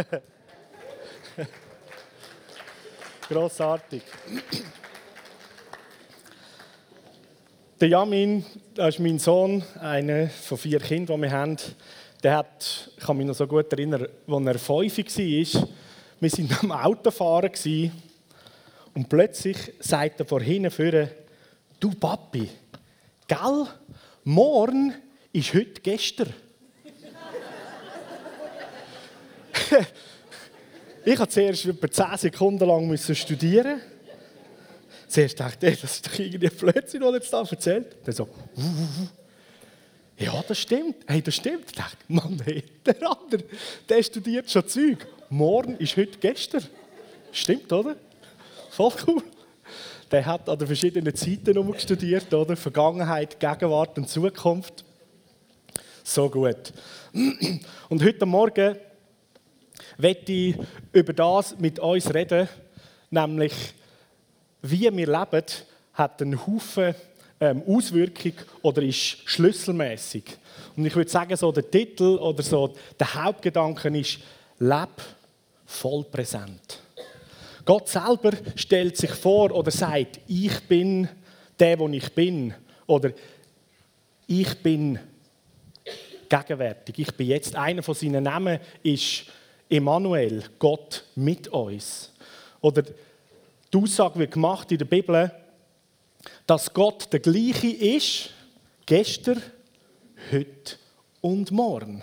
Grossartig. Der Jamin, das ist mein Sohn, einer von vier Kindern, die wir haben. Der hat, ich kann mich noch so gut erinnern, als er fünf war, wir waren am Autofahren und plötzlich sagt er vor hinten vorne, du Papi, gell, morgen ist heute gestern. ich musste zuerst etwa 10 Sekunden lang studieren. Zuerst dachte ich, das ist doch irgendwie Blödsinn, was er jetzt da erzählt. Dann so, ja, das stimmt. Hey, das stimmt. Ich dachte, Mann, hey, der andere, der studiert schon Zeug. Morgen ist heute gestern. Stimmt, oder? Voll cool. Der hat an den verschiedenen Zeiten studiert, oder? Vergangenheit, Gegenwart und Zukunft. So gut. Und heute Morgen werde ich über das mit uns reden, nämlich wie wir leben, hat einen Haufen ähm, Auswirkungen oder ist schlüsselmäßig. Und ich würde sagen, so der Titel oder so der Hauptgedanke ist, leb voll präsent. Gott selber stellt sich vor oder sagt, ich bin der, wo ich bin. Oder ich bin gegenwärtig. Ich bin jetzt. Einer von seinen Namen ist Emmanuel, Gott mit uns. Oder die Aussage wird gemacht in der Bibel, dass Gott der gleiche ist, gestern, heute und morgen.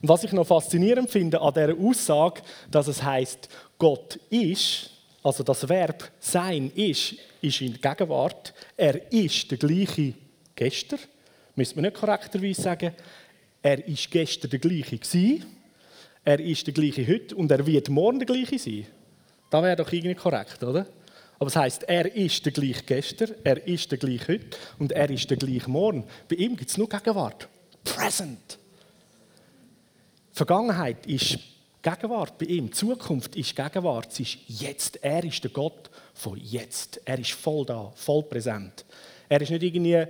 Und was ich noch faszinierend finde an dieser Aussage, dass es heißt, Gott ist, also das Verb sein ist, ist in der Gegenwart. Er ist der gleiche gestern. Müsste man nicht korrekterweise sagen. Er ist gestern der gleiche gewesen. Er ist der gleiche heute und er wird morgen der gleiche sein. Das wäre doch irgendwie korrekt, oder? Aber es heißt, er ist der gleiche gestern, er ist der gleiche heute und er ist der gleiche morgen. Bei ihm gibt es nur Gegenwart. Present. Vergangenheit ist Gegenwart bei ihm. Zukunft ist Gegenwart. Es ist jetzt. Er ist der Gott von jetzt. Er ist voll da, voll präsent. Er ist nicht irgendwie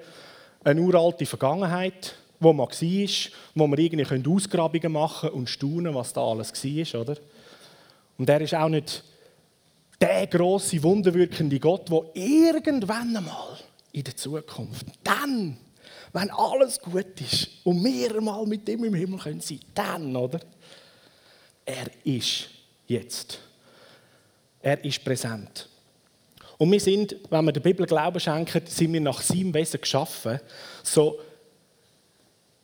eine uralte Vergangenheit, wo man war, wo wir irgendwie Ausgrabungen machen können und staunen, was da alles war. Oder? Und er ist auch nicht der große, wunderwirkende Gott, der irgendwann einmal in der Zukunft, dann, wenn alles gut ist und wir mal mit dem im Himmel können sein, dann, oder? Er ist jetzt. Er ist präsent. Und wir sind, wenn wir der Bibel Glauben schenken, sind wir nach seinem Wesen geschaffen. So,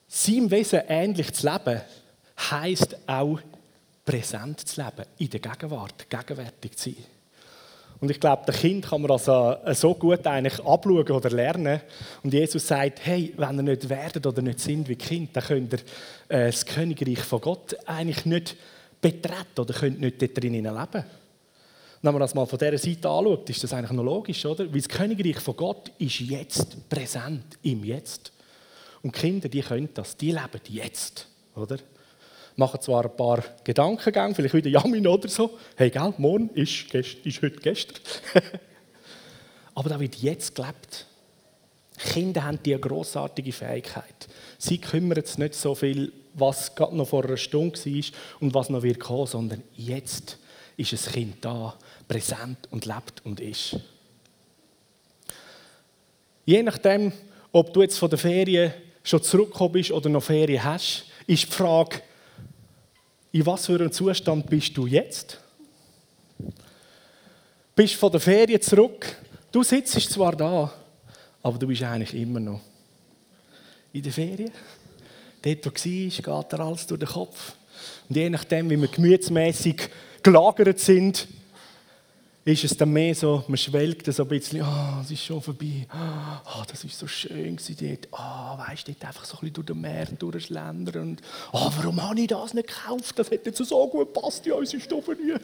seinem Wesen ähnlich zu leben, heisst auch präsent zu leben, in der Gegenwart, gegenwärtig zu sein. Und ich glaube, der Kind kann man also so gut eigentlich abschauen oder lernen. Und Jesus sagt, hey, wenn ihr nicht werdet oder nicht sind wie Kind, dann könnt ihr äh, das Königreich von Gott eigentlich nicht betreten oder könnt nicht dort drinnen leben. wenn man das mal von dieser Seite anschaut, ist das eigentlich noch logisch, oder? Weil das Königreich von Gott ist jetzt präsent, im Jetzt. Und Kinder, die können das, die leben jetzt, oder? machen zwar ein paar Gedankengänge, vielleicht wieder Jamin oder so. Hey, gell, morgen ist, ist heute gestern. Aber da wird jetzt gelebt. Kinder haben diese großartige Fähigkeit. Sie kümmern sich nicht so viel, was gerade noch vor einer Stunde war und was noch wird kommen, sondern jetzt ist ein Kind da, präsent und lebt und ist. Je nachdem, ob du jetzt von der Ferien schon zurückgekommen bist oder noch Ferien hast, ist die Frage, in was für einem Zustand bist du jetzt? Bist von der Ferien zurück? Du sitzt zwar da, aber du bist eigentlich immer noch in der Ferien. Dort, wo du warst, geht dir alles durch den Kopf. Und je nachdem, wie wir gemütsmäßig gelagert sind, ist es dann mehr so, man schwelgt so ein bisschen, ah, oh, es ist schon vorbei, ah, oh, das ist so schön dort, ah, oh, weißt du, dort einfach so ein bisschen durch den Meer durchschlendern und, ah, oh, warum habe ich das nicht gekauft, das hätte jetzt so gut gepasst in unsere nie.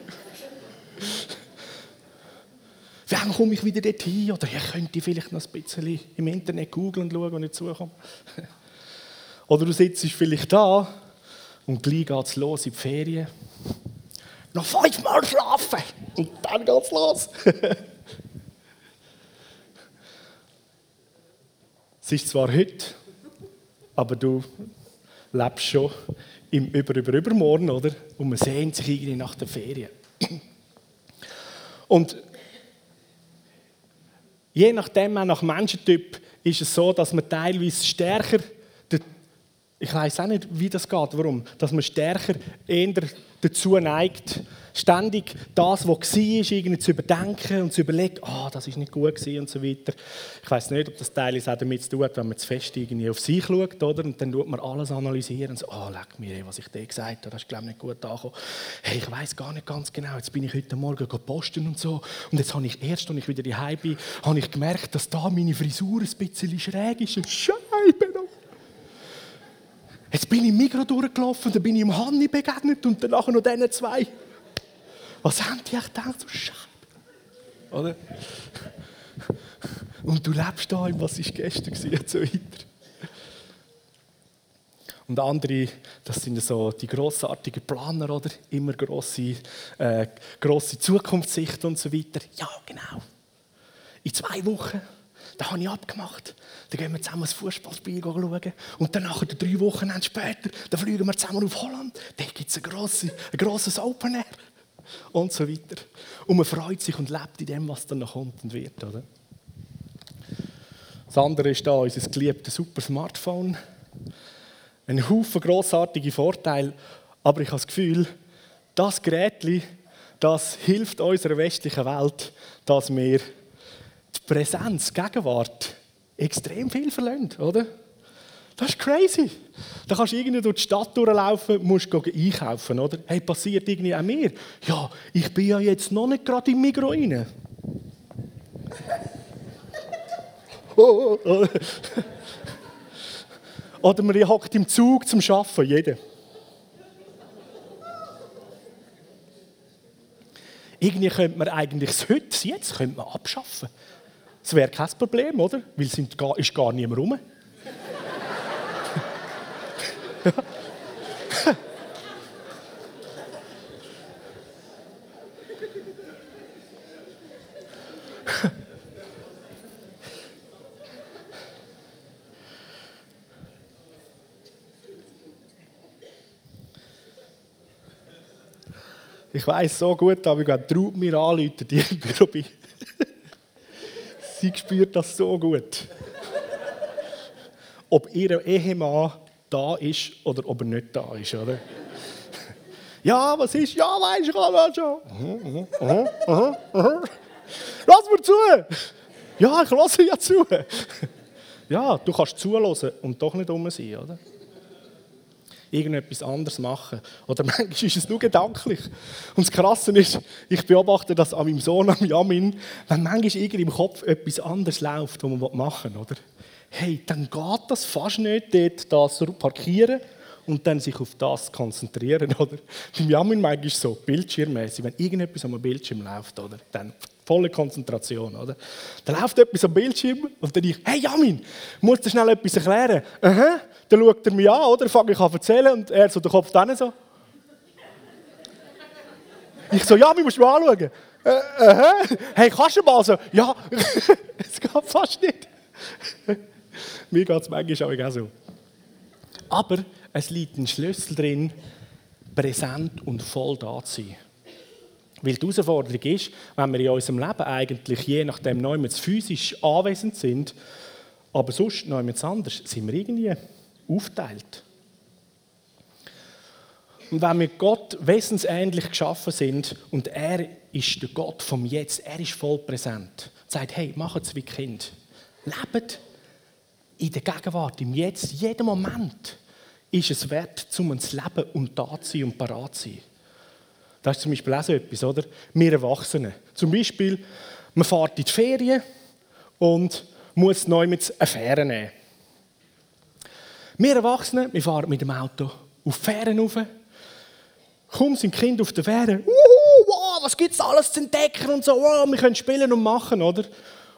Wann komme ich wieder dort hin? Oder ich könnte vielleicht noch ein bisschen im Internet googeln und schauen, wo ich zukomme. Oder du sitzt vielleicht da und gleich geht es los in die Ferien. Noch fünfmal schlafen und dann geht's los. es ist zwar heute, aber du lebst schon im über, über, übermorgen, oder? Und man sehnt sich irgendwie nach der Ferien. Und je nachdem, auch nach Menschentyp, ist es so, dass man teilweise stärker, ich weiß auch nicht, wie das geht, warum, dass man stärker eher dazu neigt, ständig das, was war, irgendwie zu überdenken und zu überlegen, oh, das ist nicht gut gewesen und so weiter. Ich weiß nicht, ob das teilweise auch damit zu tun hat, wenn man zu fest irgendwie auf sich schaut, oder? Und dann tut man alles analysieren und so, ah, oh, leck mir, was ich dir gesagt habe, das ist, glaube ich, nicht gut angekommen. Hey, ich weiß gar nicht ganz genau, jetzt bin ich heute Morgen posten und so und jetzt habe ich erst, als ich wieder daheim bin, habe ich gemerkt, dass da meine Frisur ein bisschen schräg ist. Scheibe. Jetzt bin ich im Mikro durchgelaufen, dann bin ich im Hanni begegnet und danach noch diesen zwei. Was haben die echt gedacht? So Scheiße. Oder? Und du lebst da, was ist gestern und so weiter. Und andere, das sind so die grossartigen Planer, oder? Immer grosse, äh, grosse Zukunftssicht und so weiter. Ja, genau. In zwei Wochen, da habe ich abgemacht. Dann gehen wir zusammen ein Fußballspiel schauen. Und dann drei Wochen später, dann fliegen wir zusammen auf Holland. Da gibt es ein, grosses, ein grosses Open Air und so weiter. Und man freut sich und lebt in dem, was dann noch kommt und wird. Oder? Das andere ist da unser geliebtes super Smartphone. Ein Haufen grossartige Vorteile, aber ich habe das Gefühl, das Gerät, das hilft unserer westlichen Welt, dass wir die Präsenz, die Gegenwart extrem viel verlieren, oder? Das ist crazy. Da kannst du irgendwie durch die Stadt durchlaufen, musst einkaufen, oder? Hey, passiert irgendwie auch mir? Ja, ich bin ja jetzt noch nicht gerade im Migros rein. oder man hockt im Zug zum Arbeiten, jeder. Irgendwie könnte man eigentlich das heute, jetzt könnte man abschaffen. Das wäre kein Problem, oder? Weil es ist gar niemand rum. Ich weiß so gut, aber ich traut mir anrufen, die im Büro bin. Sie spürt das so gut. Ob ihr Ehemann da ist oder ob er nicht da ist, oder? Ja, was ist? Ja, weiß ich alles schon. Mhm, mhm, mhm, Lass mir zu! Ja, ich lasse ja zu. Ja, du kannst zuhören und doch nicht um sein, oder? Irgendetwas anderes machen. Oder manchmal ist es nur gedanklich. Und das Krasse ist, ich beobachte das an meinem Sohn, an Jamin, wenn manchmal irgendwie im Kopf etwas anderes läuft, was man machen will, oder? hey, dann geht das fast nicht, dort das parkieren und dann sich auf das konzentrieren. Oder? Beim Jamin manchmal ist so, bildschirmmäßig, wenn irgendetwas am Bildschirm läuft, oder? dann volle Konzentration. Oder? Dann läuft etwas am Bildschirm und dann ich, hey Jamin, musst du schnell etwas erklären? Aha. Dann schaut er mich an, oder? fange ich an zu erzählen und er so den Kopf dann so. Ich so, Jamin, musst du mal anschauen. Äh, aha. Hey, kannst du mal so? Ja, es geht fast nicht. Mir geht es manchmal auch so. Aber es liegt ein Schlüssel drin, präsent und voll da zu sein. Weil die Herausforderung ist, wenn wir in unserem Leben eigentlich je nachdem neu physisch anwesend sind, aber sonst neu anders, sind wir irgendwie aufgeteilt. Und wenn wir Gott wesensähnlich geschaffen sind und er ist der Gott vom Jetzt, er ist voll präsent, sagt, hey, macht es wie Kind. Lebt in der Gegenwart, im Jetzt, jeden Moment ist es wert, um zu leben und da zu sein und parat zu sein. Das ist zum Beispiel auch so etwas, oder? Wir Erwachsene. Zum Beispiel, man fährt in die Ferien und muss neu mit eine Fähre nehmen. Wir Erwachsene, wir fahren mit dem Auto auf die Fähren rauf. Kaum sind Kinder auf der Fähre. Uhu, wow, was gibt es alles zu entdecken und so. Wow, wir können spielen und machen, oder?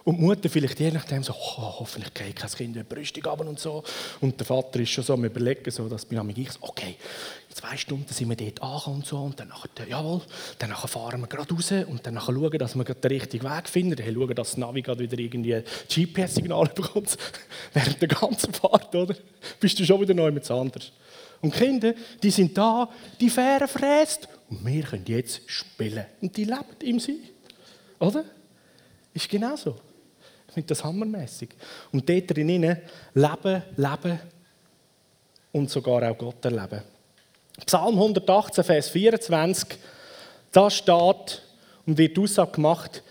Und die Mutter vielleicht je nachdem so, oh, hoffentlich geht kein Kind in die Brüstung haben und so. Und der Vater ist schon so am überlegen, so, dass bin ich so, okay, in zwei Stunden sind wir dort angekommen und so. Und dann nachher, jawohl, dann fahren wir gerade raus und dann nachher schauen, dass wir den richtigen Weg finden. Dann schauen, dass das Navi gerade wieder irgendwie GPS-Signale bekommt. Während der ganzen Fahrt, oder? Bist du schon wieder neu mit anders. Und die Kinder, die sind da, die Fähre fräst und wir können jetzt spielen. Und die leben im See. Oder? Ist genau so. Finde das hammermäßig. Und dort drinnen leben, leben und sogar auch Gott erleben. Psalm 118, Vers 24, da steht und wird Aussage gemacht,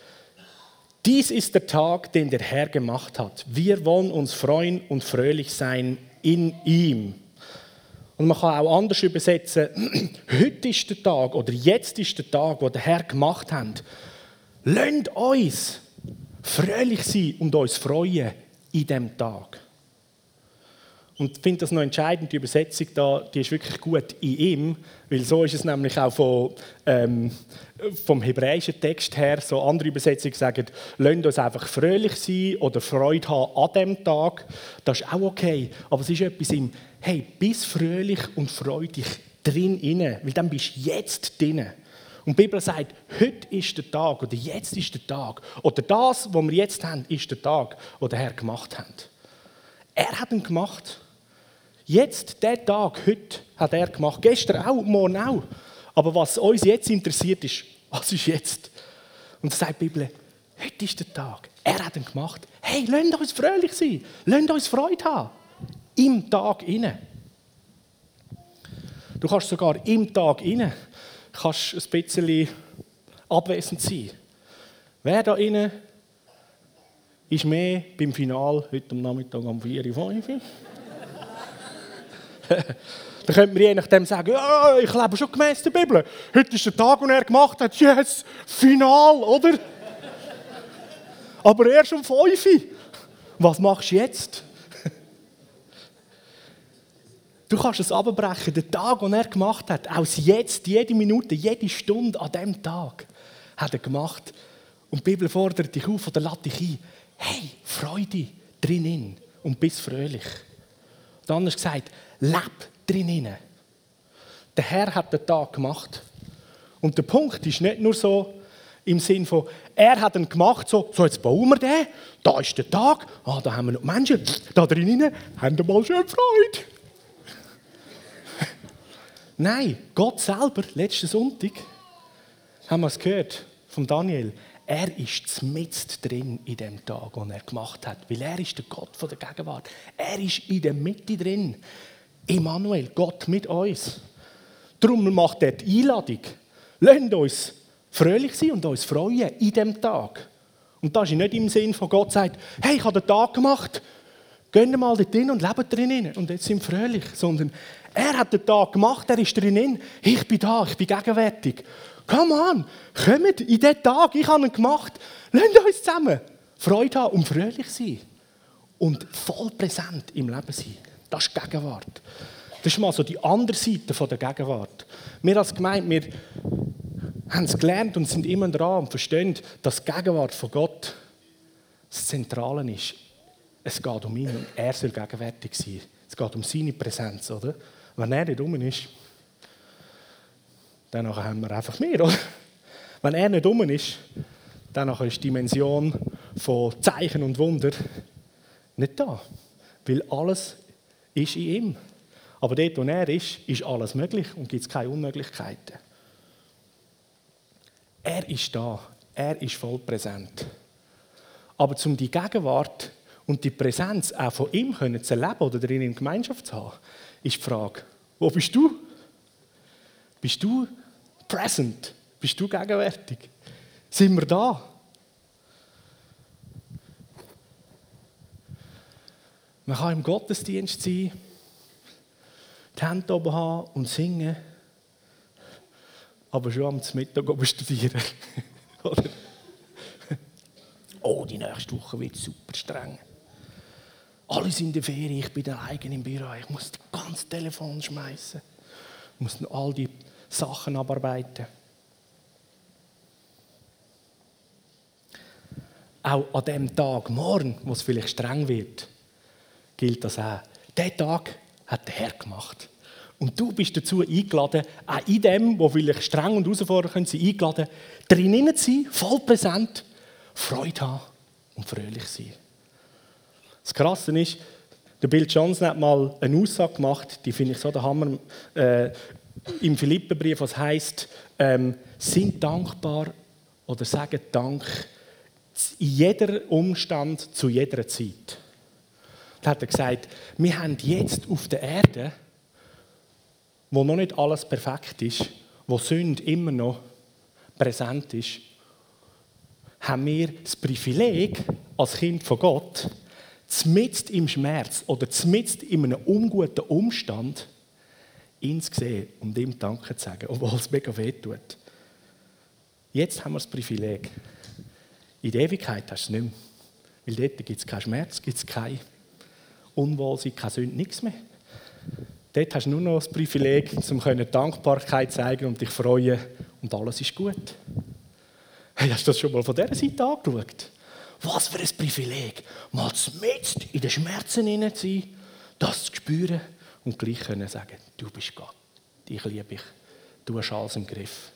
dies ist der Tag, den der Herr gemacht hat. Wir wollen uns freuen und fröhlich sein in ihm. Und man kann auch anders übersetzen, heute ist der Tag oder jetzt ist der Tag, wo der Herr gemacht hat. Lasst uns fröhlich sein und uns freuen in dem Tag. Und ich finde das noch entscheidend, die Übersetzung da, die ist wirklich gut in ihm, weil so ist es nämlich auch von, ähm, vom hebräischen Text her, so andere Übersetzungen sagen, lasst uns einfach fröhlich sein oder Freude haben an dem Tag. Das ist auch okay, aber es ist etwas im, hey, bist fröhlich und freu dich drin inne, weil dann bist du jetzt drin. Und die Bibel sagt, heute ist der Tag oder jetzt ist der Tag oder das, was wir jetzt haben, ist der Tag, den der Herr gemacht hat. Er hat ihn gemacht. Jetzt, der Tag, heute, hat er gemacht. Gestern auch, morgen auch. Aber was uns jetzt interessiert, ist, was ist jetzt? Und so sagt die Bibel, heute ist der Tag. Er hat ihn gemacht. Hey, lasst uns fröhlich sein. Lasst uns Freude haben. Im Tag inne. Du kannst sogar im Tag inne kannst ein bisschen abwesend sein. Wer da inne ist mehr beim Final heute am Nachmittag um 4 Uhr, 5 Uhr? Dann könnte man je nachdem sagen, ja, ich lebe schon gemäß der Bibel. Heute ist der Tag, den er gemacht hat. Yes, Final, oder? Aber erst um 5 Uhr. Was machst du jetzt? Du kannst es abbrechen, den Tag, den er gemacht hat, aus jetzt, jede Minute, jede Stunde an diesem Tag, hat er gemacht. Und die Bibel fordert dich auf oder lädt dich ein. Hey, Freude drinnen und bist fröhlich. Und anders gesagt, leb drinnen. Der Herr hat den Tag gemacht. Und der Punkt ist nicht nur so im Sinn von, er hat ihn gemacht, so, so jetzt bauen wir den, da ist der Tag, ah, da haben wir noch Menschen, da drinnen haben wir mal schön Freude. Nein, Gott selber, letzten Sonntag, haben wir es gehört von Daniel, er ist mitten drin in dem Tag, den er gemacht hat. Weil er ist der Gott von der Gegenwart. Er ist in der Mitte drin. Immanuel, Gott mit uns. Darum macht er die Einladung. Lasst uns fröhlich sein und uns freuen in dem Tag. Und das ist nicht im Sinn von Gott sagt, hey, ich habe den Tag gemacht, gehen mal dort hin und leben drin und jetzt sind fröhlich. Sondern er hat den Tag gemacht, er ist drin, ich bin da, ich bin gegenwärtig. Come on, kommt in diesen Tag, ich habe ihn gemacht. Lasst uns zusammen Freude haben und fröhlich sein. Und voll präsent im Leben sein. Das ist Gegenwart. Das ist mal so die andere Seite der Gegenwart. Wir als Gemeinde, wir haben es gelernt und sind immer dran und verstehen, dass die Gegenwart von Gott das Zentrale ist. Es geht um ihn und er soll gegenwärtig sein. Es geht um seine Präsenz, oder? Wenn er nicht um ist, dann haben wir einfach mehr, oder? Wenn er nicht um ist, dann ist die Dimension von Zeichen und Wunder nicht da. Weil alles ist in ihm. Aber dort, wo er ist, ist alles möglich und gibt es keine Unmöglichkeiten. Er ist da. Er ist voll präsent. Aber um die Gegenwart und die Präsenz auch von ihm können zu erleben oder darin in Gemeinschaft zu haben, ist die Frage, wo bist du? Bist du present? Bist du gegenwärtig? Sind wir da? Man kann im Gottesdienst sein, die Hände oben haben und singen, aber schon am Mittag oben studieren. oh, die nächste Woche wird super streng. Alle sind in der Ferien, ich bin allein im Büro, ich muss das ganze Telefon schmeißen. Ich muss all die Sachen abarbeiten. Auch an dem Tag, morgen, wo es vielleicht streng wird, gilt das auch. Der Tag hat der Herr gemacht. Und du bist dazu eingeladen, auch in dem, wo vielleicht streng und herausfordernd können, sie eingeladen, drinnen zu sein, voll präsent, Freude haben und fröhlich sein. Das Krasse ist, Der Bill Johnson hat mal eine Aussage gemacht, die finde ich so der Hammer, äh, im Philippenbrief, was heißt, ähm, sind dankbar oder sagen Dank in jeder Umstand zu jeder Zeit. Da hat er gesagt, wir haben jetzt auf der Erde, wo noch nicht alles perfekt ist, wo Sünde immer noch präsent ist, haben wir das Privileg als Kind von Gott, zmitzt im Schmerz oder zmitzt in einem unguten Umstand, ihn zu sehen und ihm Danke zu sagen, obwohl es mega weh tut. Jetzt haben wir das Privileg. In der Ewigkeit hast du es nicht mehr. Weil dort gibt es keinen Schmerz, gibt es kein Unwohlsein, keine Sünde, nichts mehr. Dort hast du nur noch das Privileg, um Dankbarkeit zu zeigen und dich freuen und alles ist gut. Hast du das schon mal von dieser Seite angeschaut? Was für ein Privileg, mal mitten in den Schmerzen zu sein, das zu spüren und gleich können sagen, du bist Gott, dich liebe ich, du hast alles im Griff.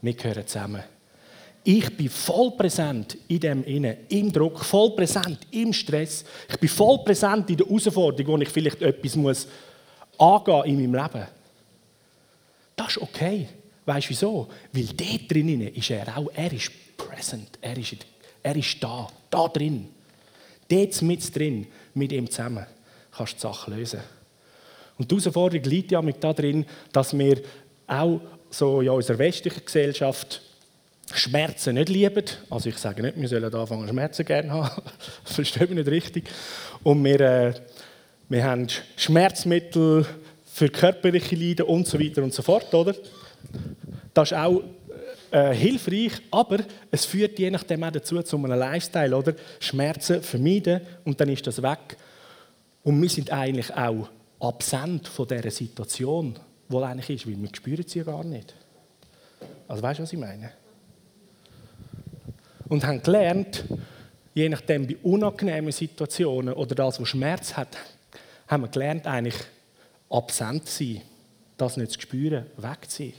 Wir gehören zusammen. Ich bin voll präsent in dem Innen, im Druck, voll präsent im Stress. Ich bin voll präsent in der Herausforderung, wo ich vielleicht etwas muss angehen in meinem Leben. Das ist okay. Weißt du wieso? Weil dort drinnen ist er auch, er ist present, er ist, er ist da, da drin. Dort mit drin, mit ihm zusammen, kannst du die Sache lösen. Und die Herausforderung liegt ja mit da drin, dass wir auch so in unserer westlichen Gesellschaft Schmerzen nicht lieben. Also ich sage nicht, wir sollen anfangen Schmerzen gerne haben. Versteht mich nicht richtig. Und wir, äh, wir haben Schmerzmittel für körperliche Leiden und so weiter und so fort, oder? Das ist auch äh, hilfreich, aber es führt je nachdem auch dazu zu einem Lifestyle, oder? Schmerzen vermeiden und dann ist das weg. Und wir sind eigentlich auch absent von dieser Situation, die eigentlich ist, weil wir spüren sie ja gar nicht. Also weißt du, was ich meine? Und haben gelernt, je nachdem bei unangenehmen Situationen oder das, was Schmerz hat, haben wir gelernt, eigentlich absent zu sein, das nicht zu spüren, weg zu sein.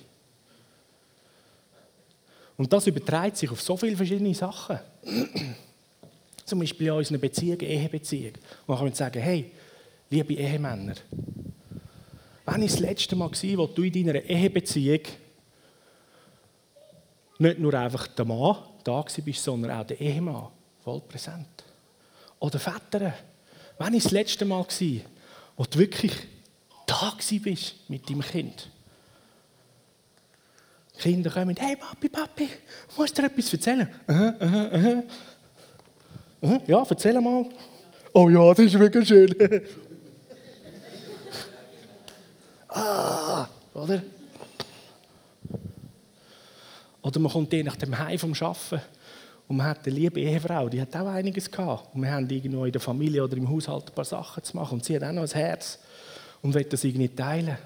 Und das überträgt sich auf so viele verschiedene Sachen. Zum Beispiel in unseren Beziehungen, Ehebeziehungen. Und kann sagen, hey, liebe Ehemänner, wann war das letzte Mal, wo du in deiner Ehebeziehung nicht nur einfach der Mann da bist, sondern auch der Ehemann voll präsent? Oder Väter, wann war das letzte Mal, wo du wirklich da bist mit deinem Kind? Kinder kommen, hey Papi, Papi, musst du dir etwas erzählen? Aha, aha, aha. aha. Ja, erzähl mal. Oh ja, das ist wirklich schön. ah, oder? Oder man kommt nach dem Heim vom Arbeiten und man hat eine liebe Ehefrau, die hat auch einiges gehabt. Und wir haben irgendwo in der Familie oder im Haushalt ein paar Sachen zu machen und sie hat auch noch ein Herz und will das irgendwie teilen.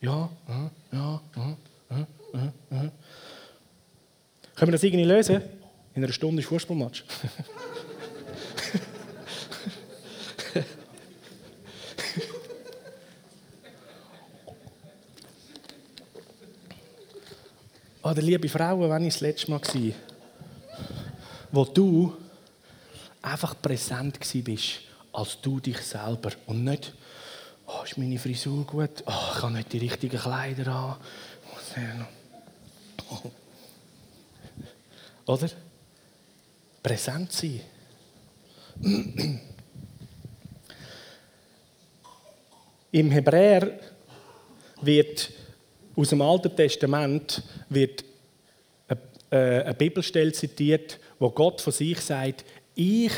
Ja, ja, ja, Können wir das irgendwie lösen? In einer Stunde ist Fußballmatch. Oder liebe Frauen, wann war das letzte Mal, war, wo du einfach präsent bist, als du dich selber und nicht, oh, ist meine Frisur gut, oh, ich habe nicht die richtigen Kleider an, Oder? Präsent sein. Im Hebräer wird aus dem Alten Testament wird eine Bibelstelle zitiert, wo Gott von sich sagt: Ich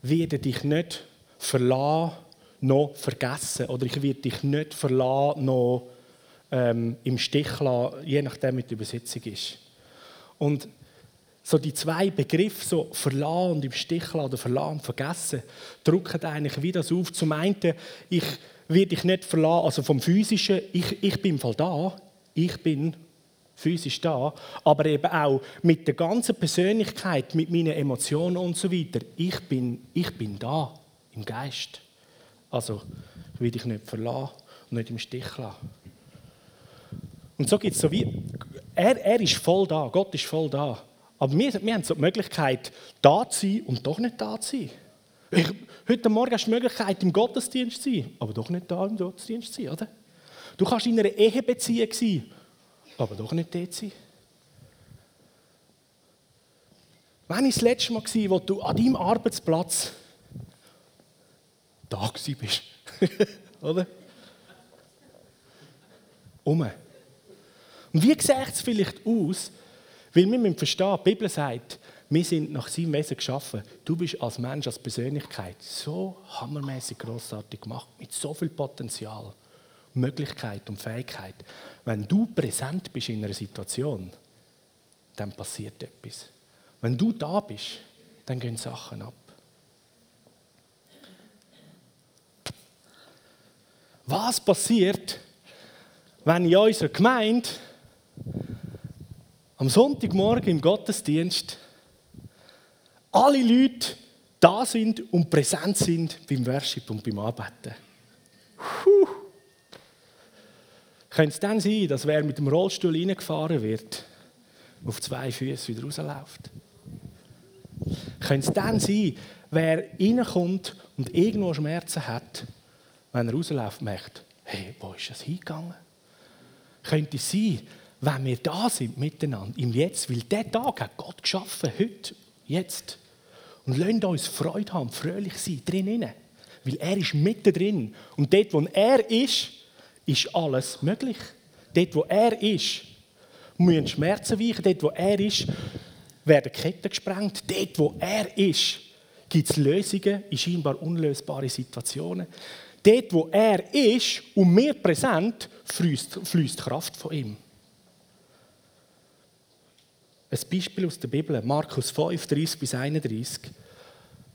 werde dich nicht verlassen noch vergessen oder ich werde dich nicht verlassen noch ähm, im Stich lassen, je nachdem, wie die Übersetzung ist. Und so die zwei Begriffe, so verlassen und im Stich lassen oder verlassen und vergessen, drücken eigentlich wieder das auf. Zum einen, ich werde dich nicht verlassen, also vom Physischen, ich, ich bin voll da, ich bin physisch da, aber eben auch mit der ganzen Persönlichkeit, mit meinen Emotionen und so weiter. Ich bin, ich bin da, im Geist. Also, ich will dich nicht verlassen und nicht im Stich lassen. Und so gibt es so wie, er, er ist voll da, Gott ist voll da. Aber wir, wir haben so die Möglichkeit, da zu sein und doch nicht da zu sein. Ich, heute Morgen hast du die Möglichkeit, im Gottesdienst zu sein, aber doch nicht da im Gottesdienst zu sein, oder? Du kannst in einer Ehebeziehung sein, aber doch nicht dort sein. Wann war das letzte Mal, wo du an deinem Arbeitsplatz da bist? oder? Um. Und wie sieht es vielleicht aus? Weil wir müssen verstehen, die Bibel sagt, wir sind nach seinem Wesen geschaffen. Du bist als Mensch, als Persönlichkeit so hammermäßig großartig gemacht, mit so viel Potenzial, Möglichkeit und Fähigkeit. Wenn du präsent bist in einer Situation, dann passiert etwas. Wenn du da bist, dann gehen Sachen ab. Was passiert, wenn in unserer Gemeinde am Sonntagmorgen im Gottesdienst alle Leute da sind und präsent sind beim Worship und beim Arbeiten. Puh. Könnte es dann sein, dass wer mit dem Rollstuhl reingefahren wird, auf zwei Füßen wieder rausläuft? Könnte es dann sein, wer reinkommt und irgendwo Schmerzen hat, wenn er rausläuft, merkt, hey, wo ist das hingegangen? Könnte es sein, wenn wir da sind miteinander, im Jetzt, weil der Tag hat Gott geschaffen, heute, jetzt. Und lasst uns Freude haben, fröhlich sein, drinnen. Weil er ist mitten drin. Und dort, wo er ist, ist alles möglich. Dort, wo er ist, müssen Schmerzen weichen. Dort, wo er ist, werden Ketten gesprengt. Dort, wo er ist, gibt es Lösungen in scheinbar unlösbare Situationen. Dort, wo er ist und wir präsent, fließt, fließt Kraft von ihm. Ein Beispiel aus der Bibel, Markus 5, 30 bis 31.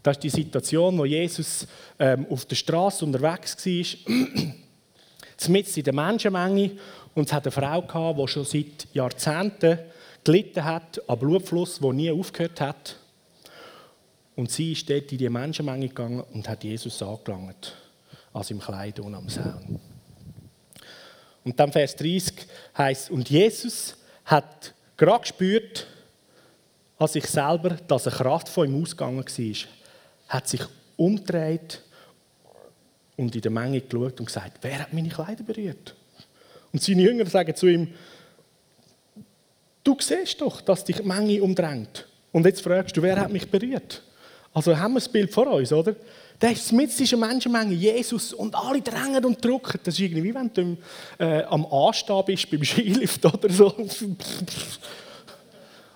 Das ist die Situation, wo Jesus ähm, auf der Straße unterwegs war, mitten in der Menschenmenge. Und es hat eine Frau gehabt, die schon seit Jahrzehnten gelitten hat an Blutfluss, der nie aufgehört hat. Und sie ist dort in die Menschenmenge gegangen und hat Jesus angelangt, als im Kleid und am Saun. Und dann Vers 30 heißt und Jesus hat gerade gespürt an sich selber, dass eine Kraft von ihm ausgegangen war. Hat sich umgedreht und in der Menge geschaut und gesagt, wer hat meine Kleider berührt? Und seine Jünger sagen zu ihm, du siehst doch, dass dich die Menge umdrängt. Und jetzt fragst du, wer hat mich berührt? Also haben wir das Bild vor uns, oder? Der ist mit dieser Menschenmenge, Jesus, und alle drängen und drücken. Das ist irgendwie, wenn du äh, am Anstehen bist beim Skilift oder so.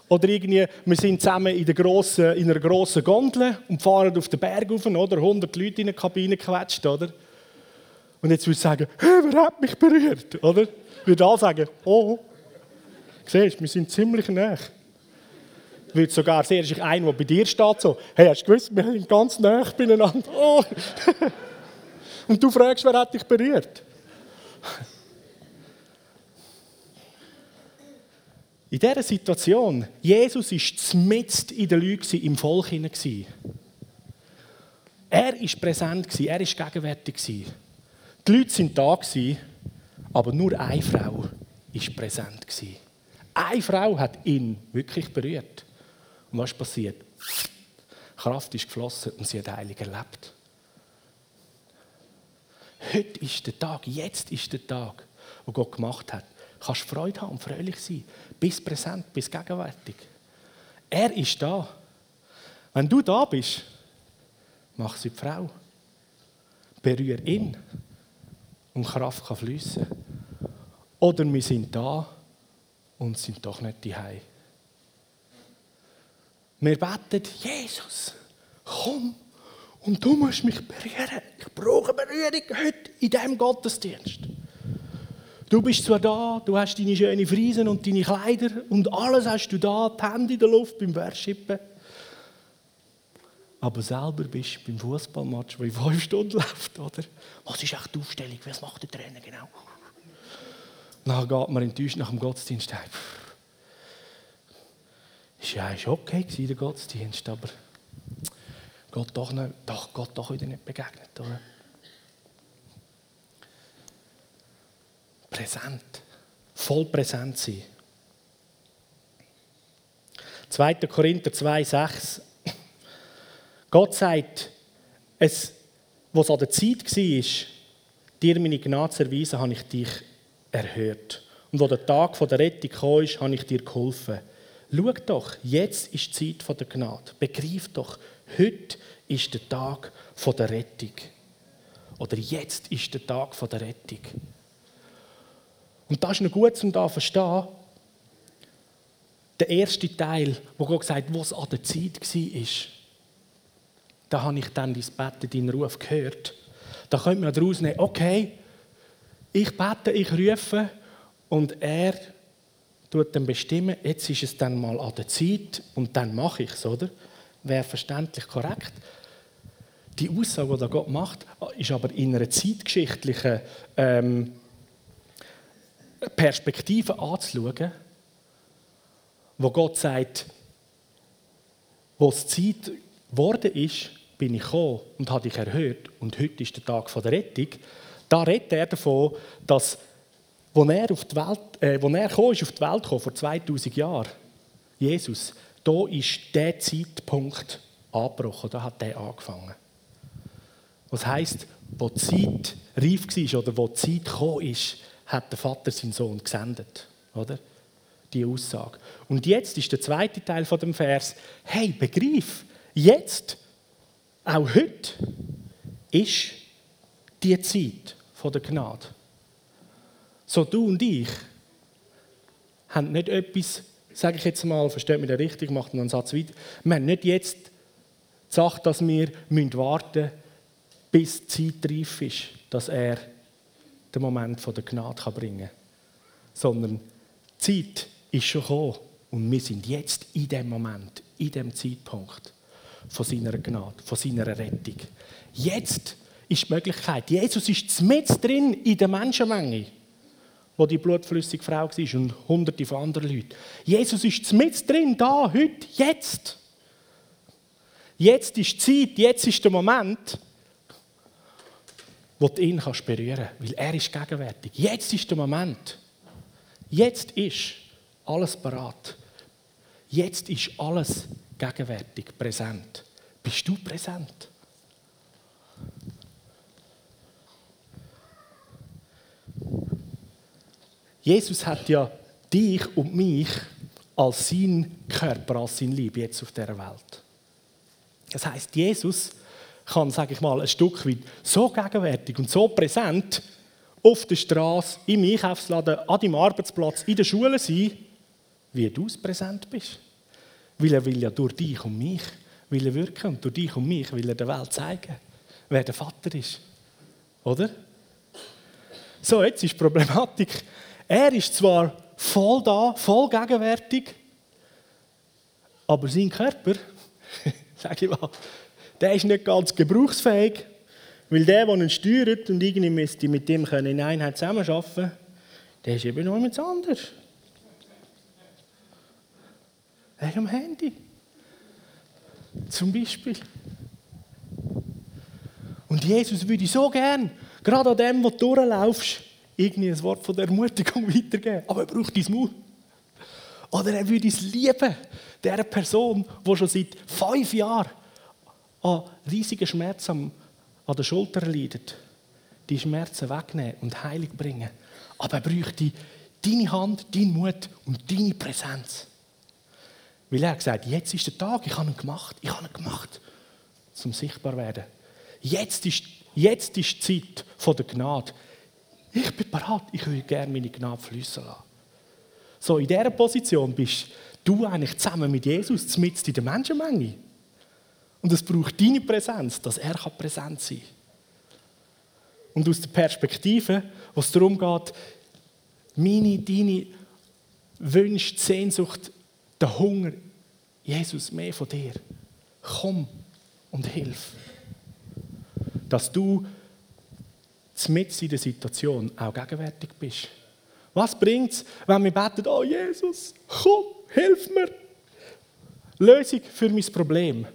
Oder irgendwie, wir sind zusammen in, der grossen, in einer grossen Gondel und fahren auf den Berg rauf, oder? 100 Leute in der Kabine gequetscht, oder? Und jetzt würde ich sagen, hey, wer hat mich berührt, oder? Ich würde alle sagen, oh, siehst wir sind ziemlich nah. Würde sogar sehen, dass einer, der bei dir steht, so, hey, hast du gewusst, wir sind ganz nah beieinander. Oh. und du fragst, wer hat dich berührt? In dieser Situation, Jesus war mitten in den Leuten, im Volk. Er war präsent, er war gegenwärtig. Die Leute waren da, aber nur eine Frau war präsent. Eine Frau hat ihn wirklich berührt. Und was ist passiert? Kraft ist geflossen und sie hat heilig erlebt. Heute ist der Tag, jetzt ist der Tag, wo Gott gemacht hat. Du kannst Freude haben fröhlich sein. Bist präsent, bist gegenwärtig. Er ist da. Wenn du da bist, mach sie die Frau. Berühr ihn und Kraft kann fließen. Oder wir sind da und sind doch nicht die Wir beten, Jesus, komm und du musst mich berühren. Ich brauche Berührung heute in diesem Gottesdienst. Du bist zwar da, du hast deine schönen Friesen und deine Kleider und alles hast du da, die Hände in der Luft beim Worshipen. Aber selber bist du beim Fußballmatch, der in fünf Stunden läuft, oder? Was ist echt die Aufstellung? Was macht der Trainer genau? Dann geht man enttäuscht nach dem Gottesdienst heim. Ist ja ist okay gewesen, der Gottesdienst, aber Gott doch, nicht, doch, Gott doch wieder nicht begegnet, oder? präsent. Voll präsent sein. 2. Korinther 2,6. Gott sagt, es, was an der Zeit war, dir meine Gnade zu erweisen, habe ich dich erhört. Und wo der Tag der Rettung kam, habe ich dir geholfen. Schau doch, jetzt ist die Zeit der Gnade. Begreif doch, heute ist der Tag der Rettung. Oder jetzt ist der Tag der Rettung. Und das ist noch gut, um da zu verstehen. Der erste Teil, wo Gott sagt, was an der Zeit war, da habe ich dann dein Beten, deinen Ruf gehört. Da könnte man daraus nehmen, okay, ich bete, ich rufe und er tut dann bestimmen, jetzt ist es dann mal an der Zeit und dann mache ich es, oder? Wäre verständlich korrekt. Die Aussage, die Gott macht, ist aber in einer zeitgeschichtlichen ähm, Perspektive anzuschauen, wo Gott sagt, wo es Zeit geworden ist, bin ich gekommen und habe dich erhöht und heute ist der Tag der Rettung. Da redet er davon, dass, als er, auf die Welt, äh, er kam, ist auf die Welt gekommen, vor 2000 Jahren, Jesus, da ist der Zeitpunkt angebrochen, da hat er angefangen. Was heisst, wo die Zeit reif war oder wo die Zeit gekommen ist, hat der Vater seinen Sohn gesendet. Oder? Die Aussage. Und jetzt ist der zweite Teil von dem Vers, hey, begreif, jetzt auch heute ist die Zeit der Gnade. So du und ich haben nicht etwas, sage ich jetzt mal, versteht mich da richtig, macht einen Satz weiter, wir haben nicht jetzt gesagt, dass wir warten müssen, bis die Zeit reif ist, dass er den Moment der Gnade bringen kann. Sondern die Zeit ist schon gekommen und wir sind jetzt in dem Moment, in dem Zeitpunkt von seiner Gnade, von seiner Rettung. Jetzt ist die Möglichkeit, Jesus ist mit drin in der Menschenmenge, wo die blutflüssige Frau war und hunderte von anderen Leuten. Jesus ist mit drin, da, heute, jetzt. Jetzt ist die Zeit, jetzt ist der Moment, wo du ihn kannst berühren kannst, weil er ist gegenwärtig. Jetzt ist der Moment. Jetzt ist alles parat. Jetzt ist alles gegenwärtig, präsent. Bist du präsent? Jesus hat ja dich und mich als sein Körper, als sein Lieb jetzt auf dieser Welt. Das heißt, Jesus kann, sage ich mal, ein Stück weit so gegenwärtig und so präsent auf der Straße, im Einkaufsladen, an deinem Arbeitsplatz, in der Schule sein, wie du es präsent bist. Weil er will ja durch dich und mich will er wirken und durch dich und mich will er der Welt zeigen, wer der Vater ist. Oder? So, jetzt ist die Problematik. Er ist zwar voll da, voll gegenwärtig, aber sein Körper, sage ich mal, der ist nicht ganz gebrauchsfähig, weil der, der ihn steuert und irgendwie müsste mit dem in Einheit zusammenarbeiten der ist eben noch jemand anderes. Er ist am Handy. Zum Beispiel. Und Jesus würde so gern, gerade an dem, wo du durchlaufst, irgendwie ein Wort von der Ermutigung weitergeben. Aber er braucht dein Mut. Oder er würde es lieben, der Person, die schon seit fünf Jahren an riesigen Schmerzen an der Schulter leidet, die Schmerzen wegnehmen und Heilung bringen. Aber er bräuchte deine Hand, deinen Mut und deine Präsenz. Weil er gesagt, jetzt ist der Tag, ich habe ihn gemacht, ich habe ihn gemacht, zum sichtbar werden. Jetzt ist, jetzt ist die Zeit der Gnade. Ich bin bereit, ich will gerne meine Gnade fließen lassen. So, in dieser Position bist du eigentlich zusammen mit Jesus mitten in der Menschenmenge. Und es braucht deine Präsenz, dass er präsent sein kann. Und aus der Perspektive, wo es darum geht, meine, deine Wünsche, Sehnsucht, der Hunger, Jesus, mehr von dir. Komm und hilf. Dass du mit in der Situation auch gegenwärtig bist. Was bringt es, wenn wir beten, oh Jesus, komm, hilf mir. Lösung für mein Problem.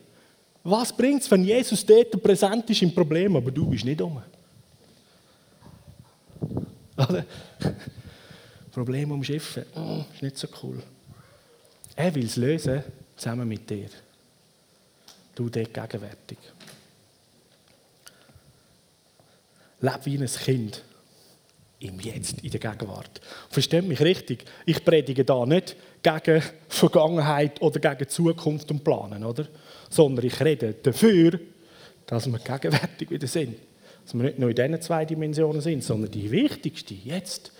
Was bringt es, wenn Jesus dort präsent ist im Problem, aber du bist nicht um? Problem umschiffen, oh, ist nicht so cool. Er will es lösen, zusammen mit dir. Du dort gegenwärtig. Lebe wie ein Kind. Im Jetzt, in der Gegenwart. Versteht mich richtig, ich predige da nicht gegen Vergangenheit oder gegen Zukunft und Planen, oder? Sondern ich rede dafür, dass wir gegenwärtig wieder sind. Dass wir nicht nur in diesen zwei Dimensionen sind, sondern die wichtigste, jetzt,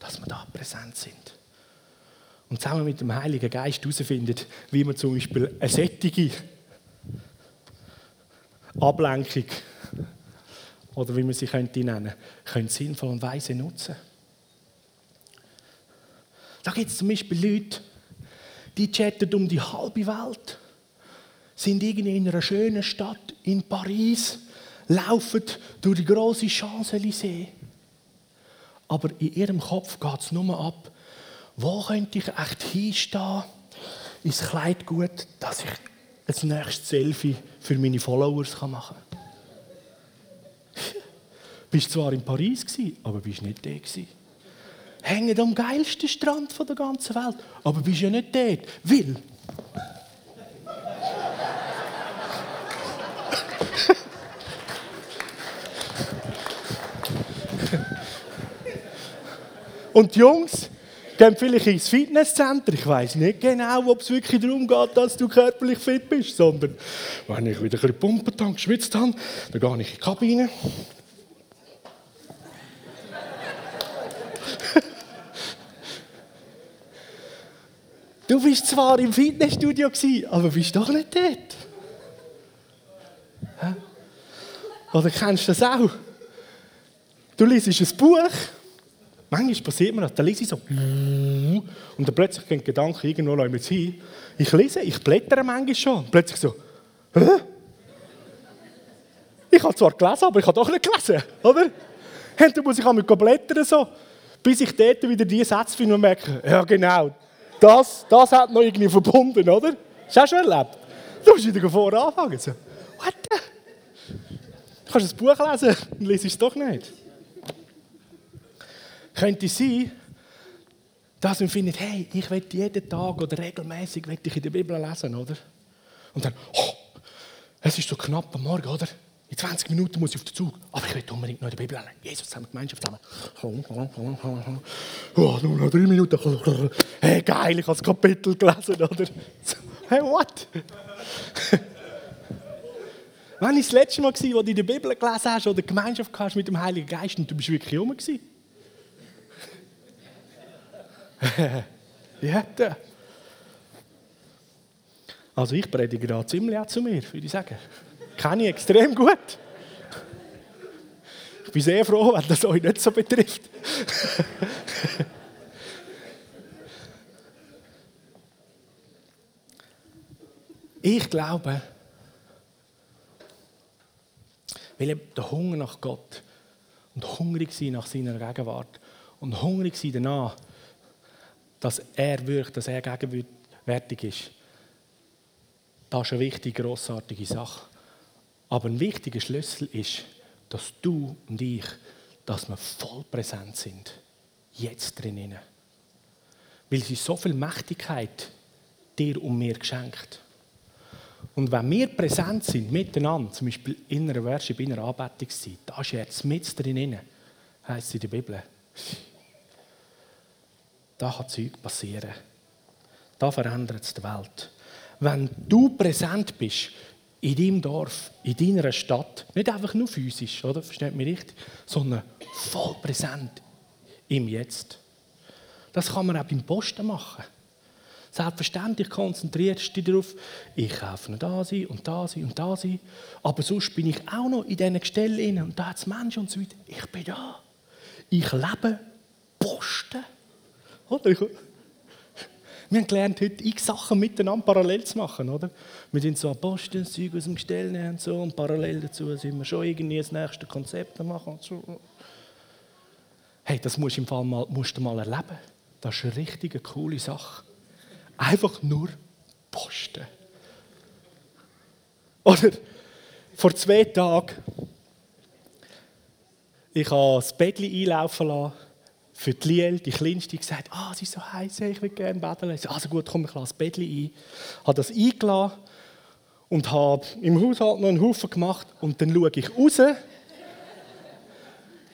dass wir da präsent sind. Und zusammen mit dem Heiligen Geist herausfinden, wie man zum Beispiel eine sättige Ablenkung oder wie man sie könnte nennen könnte, sinnvoll und weise nutzen. Da gibt es zum Beispiel Leute, die chatten um die halbe Welt, sind irgendwie in einer schönen Stadt in Paris, laufen durch die große Champs-Élysées. Aber in ihrem Kopf geht es nur ab, wo könnte ich echt hinstehen, ins Kleid gut, dass ich ein nächstes Selfie für meine Followers machen kann. Bist zwar in Paris, aber bist nicht da. Hängen am geilsten Strand der ganzen Welt, aber bist ja nicht dort. Weil Und die Jungs gehen vielleicht ins Fitnesscenter. Ich weiß nicht genau, ob es wirklich darum geht, dass du körperlich fit bist, sondern wenn ich wieder ein bisschen pumpen geschwitzt habe, dann gehe ich in die Kabine. Du bist zwar im Fitnessstudio aber bist doch nicht dort. Oder kennst du das auch? Du liest ein Buch Manchmal passiert mir das, da lese ich so und dann plötzlich gehen Gedanken irgendwo mit hin. Ich lese, ich blättere manchmal schon und plötzlich so, Hä? Ich habe zwar gelesen, aber ich habe doch nicht gelesen, oder? Und dann muss ich einmal blättern so, bis ich dort wieder die Sätze finde und merke, ja genau, das, das hat noch irgendwie verbunden, oder? Hast du schon erlebt? Du musst wieder vorher anfangen. So, what the? Du kannst ein Buch lesen und liest es doch nicht. Könnte sein, dass man findet, hey, ich will jeden Tag oder regelmäßig in der Bibel lesen, oder? Und dann, oh, es ist so knapp am Morgen, oder? In 20 Minuten muss ich auf den Zug. Aber ich will unbedingt noch in der Bibel lesen. Jesus zusammen, Gemeinschaft zusammen. Oh, nur noch drei Minuten. Hey, geil, ich habe das Kapitel gelesen, oder? Hey, what? Wann war das letzte Mal, als du in der Bibel gelesen hast oder Gemeinschaft hast mit dem Heiligen Geist und du bist wirklich rum ja, da. Also ich predige da ziemlich auch zu mir, würde ich sagen. Kenne ich extrem gut. Ich bin sehr froh, wenn das euch nicht so betrifft. ich glaube, weil der Hunger nach Gott und hungrig sein nach seiner Gegenwart und hungrig sein danach, dass er wirkt, dass er gegenwärtig ist. Das ist eine wichtige, grossartige Sache. Aber ein wichtiger Schlüssel ist, dass du und ich, dass wir voll präsent sind. Jetzt drinnen. Weil sie so viel Mächtigkeit dir und mir geschenkt. Und wenn wir präsent sind miteinander, zum Beispiel in einer Worship, in einer Anbetungszeit, da ist jetzt mit drinnen, heisst es in der Bibel da kann Zeug passieren. Da verändert es die Welt. Wenn du präsent bist in deinem Dorf, in deiner Stadt, nicht einfach nur physisch, oder? Versteht mich richtig, sondern voll präsent im Jetzt. Das kann man auch beim Posten machen. Selbstverständlich konzentrierst du dich darauf, ich kaufe da sein und da sein und da sein. Aber sonst bin ich auch noch in diesen Gestellen und da hat es Menschen und so weiter. Ich bin da. Ich lebe Posten. Oder? Wir haben gelernt, heute x Sachen miteinander parallel zu machen. Oder? Wir sind so Apostel, Zeug aus dem Gestell und so. Und parallel dazu sind wir schon irgendwie das nächste Konzept machen. Und so. Hey, das musst du im Fall mal, musst du mal erleben. Das ist eine richtig coole Sache. Einfach nur posten. Oder vor zwei Tagen, ich habe das Bettchen einlaufen lassen für die Liel, die Kleinste, gesagt, ah, sie ist so heiß, ich will gerne betteln. Ich also gut, komm, ich lasse das Bettchen ein. Habe das eingeladen und habe im Haushalt noch einen Haufen gemacht und dann schaue ich raus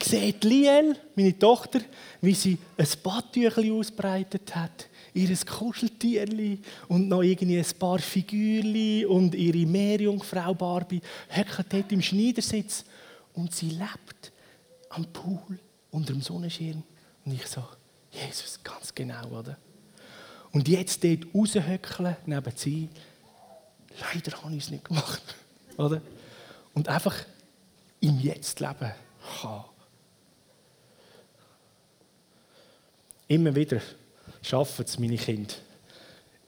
sieht Liel, meine Tochter, wie sie ein Badtüchli ausbreitet hat, ihr Kuscheltierli und noch irgendwie ein paar Figürli und ihre Meerjungfrau Barbie hocken dort im Schneidersitz und sie lebt am Pool unter dem Sonnenschirm. Und ich so, Jesus, ganz genau, oder? Und jetzt dort raushöckeln, neben sie, leider habe ich es nicht gemacht, oder? Und einfach im Jetzt leben. Ha. Immer wieder schaffen es meine Kinder,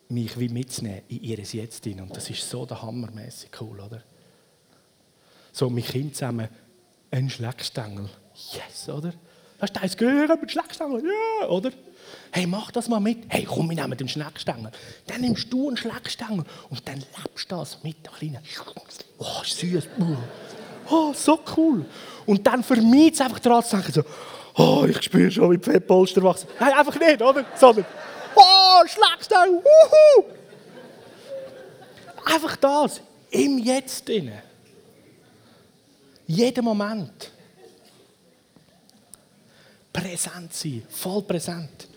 mich wie mitzunehmen in ihr Jetzt hin. Und das ist so der hammermäßig cool, oder? So mit Kind zusammen einen Schleckstängel. Yes, oder? Hast du das gehört mit Schleckstängel? Ja, oder? Hey, mach das mal mit. Hey, komm, wir nehmen den Schleckstängel. Dann nimmst du einen Schleckstängel und dann lebst du das mit der kleinen. Oh, süß. Oh, so cool. Und dann vermeidet es einfach daran zu denken, so, oh, ich spüre schon, wie die Fettpolster wachsen. Nein, einfach nicht, oder? Sondern, oh, Schlagstang, wuhu! Einfach das, im Jetzt drin. Jeden Moment. Präsent sein, voll präsent.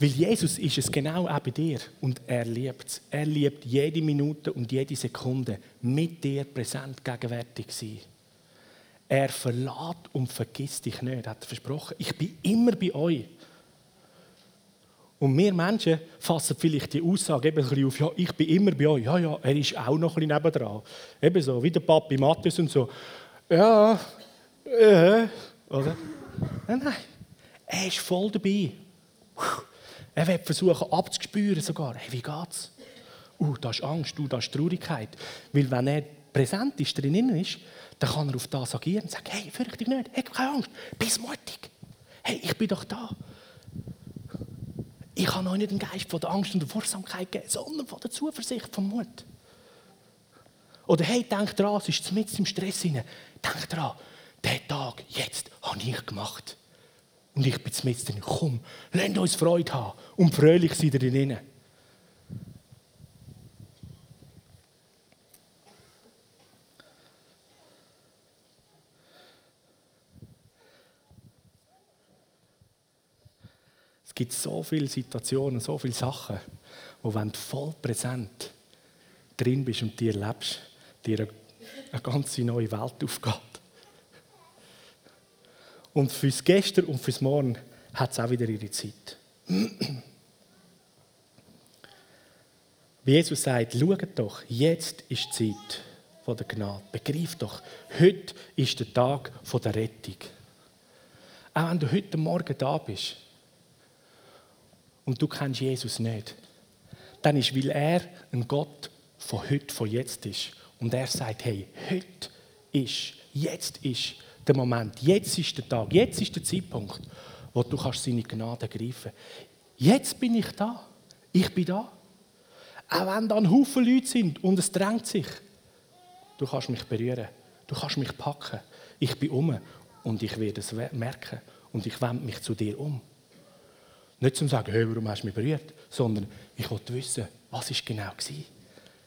Weil Jesus ist es genau auch bei dir und er liebt es. Er liebt jede Minute und jede Sekunde mit dir präsent gegenwärtig sein. Er verlässt und vergisst dich nicht, hat er versprochen. Ich bin immer bei euch. Und wir Menschen fassen vielleicht die Aussage eben ein bisschen auf, ja, ich bin immer bei euch. Ja, ja, er ist auch noch ein bisschen nebendran. Eben so, wie der Papi Matthias und so. Ja, äh, oder? Nein, nein, er ist voll dabei. Er wird versuchen abzuspüren sogar. Hey, wie geht's? Uh, da ist Angst, uh, da ist Traurigkeit. Weil wenn er präsent ist, drinnen ist, dann kann er auf das agieren und sagen, hey, fürchte dich nicht, hab keine Angst, bist mutig. Hey, ich bin doch da. Ich habe euch nicht den Geist von der Angst und der Furchtsamkeit gegeben, sondern von der Zuversicht, vom Mut. Oder hey, denk dran, es ist mit im Stress hinein. Denk dran, den Tag jetzt habe ich gemacht. Und ich bin mit drin. Komm, lasst uns Freude haben und fröhlich sein drinnen. gibt so viele Situationen, so viele Sachen, wo wenn du voll präsent drin bist und dir lebst, dir eine ganze neue Welt aufgeht. Und fürs Gestern und fürs Morgen hat es auch wieder ihre Zeit. Wie Jesus sagt, schaut doch, jetzt ist die Zeit der Gnade. Begreif doch, heute ist der Tag der Rettung. Auch wenn du heute Morgen da bist, und du kennst Jesus nicht, dann ist, weil er ein Gott von heute, von jetzt ist. Und er sagt, hey, heute ist, jetzt ist der Moment, jetzt ist der Tag, jetzt ist der Zeitpunkt, wo du kannst seine Gnade greifen Jetzt bin ich da. Ich bin da. Auch wenn da ein Haufen Leute sind und es drängt sich. Du kannst mich berühren. Du kannst mich packen. Ich bin um und ich werde es merken. Und ich wende mich zu dir um. Nicht zum sagen, hey, warum hast du mich berührt, sondern ich wollte wissen, was ist genau war.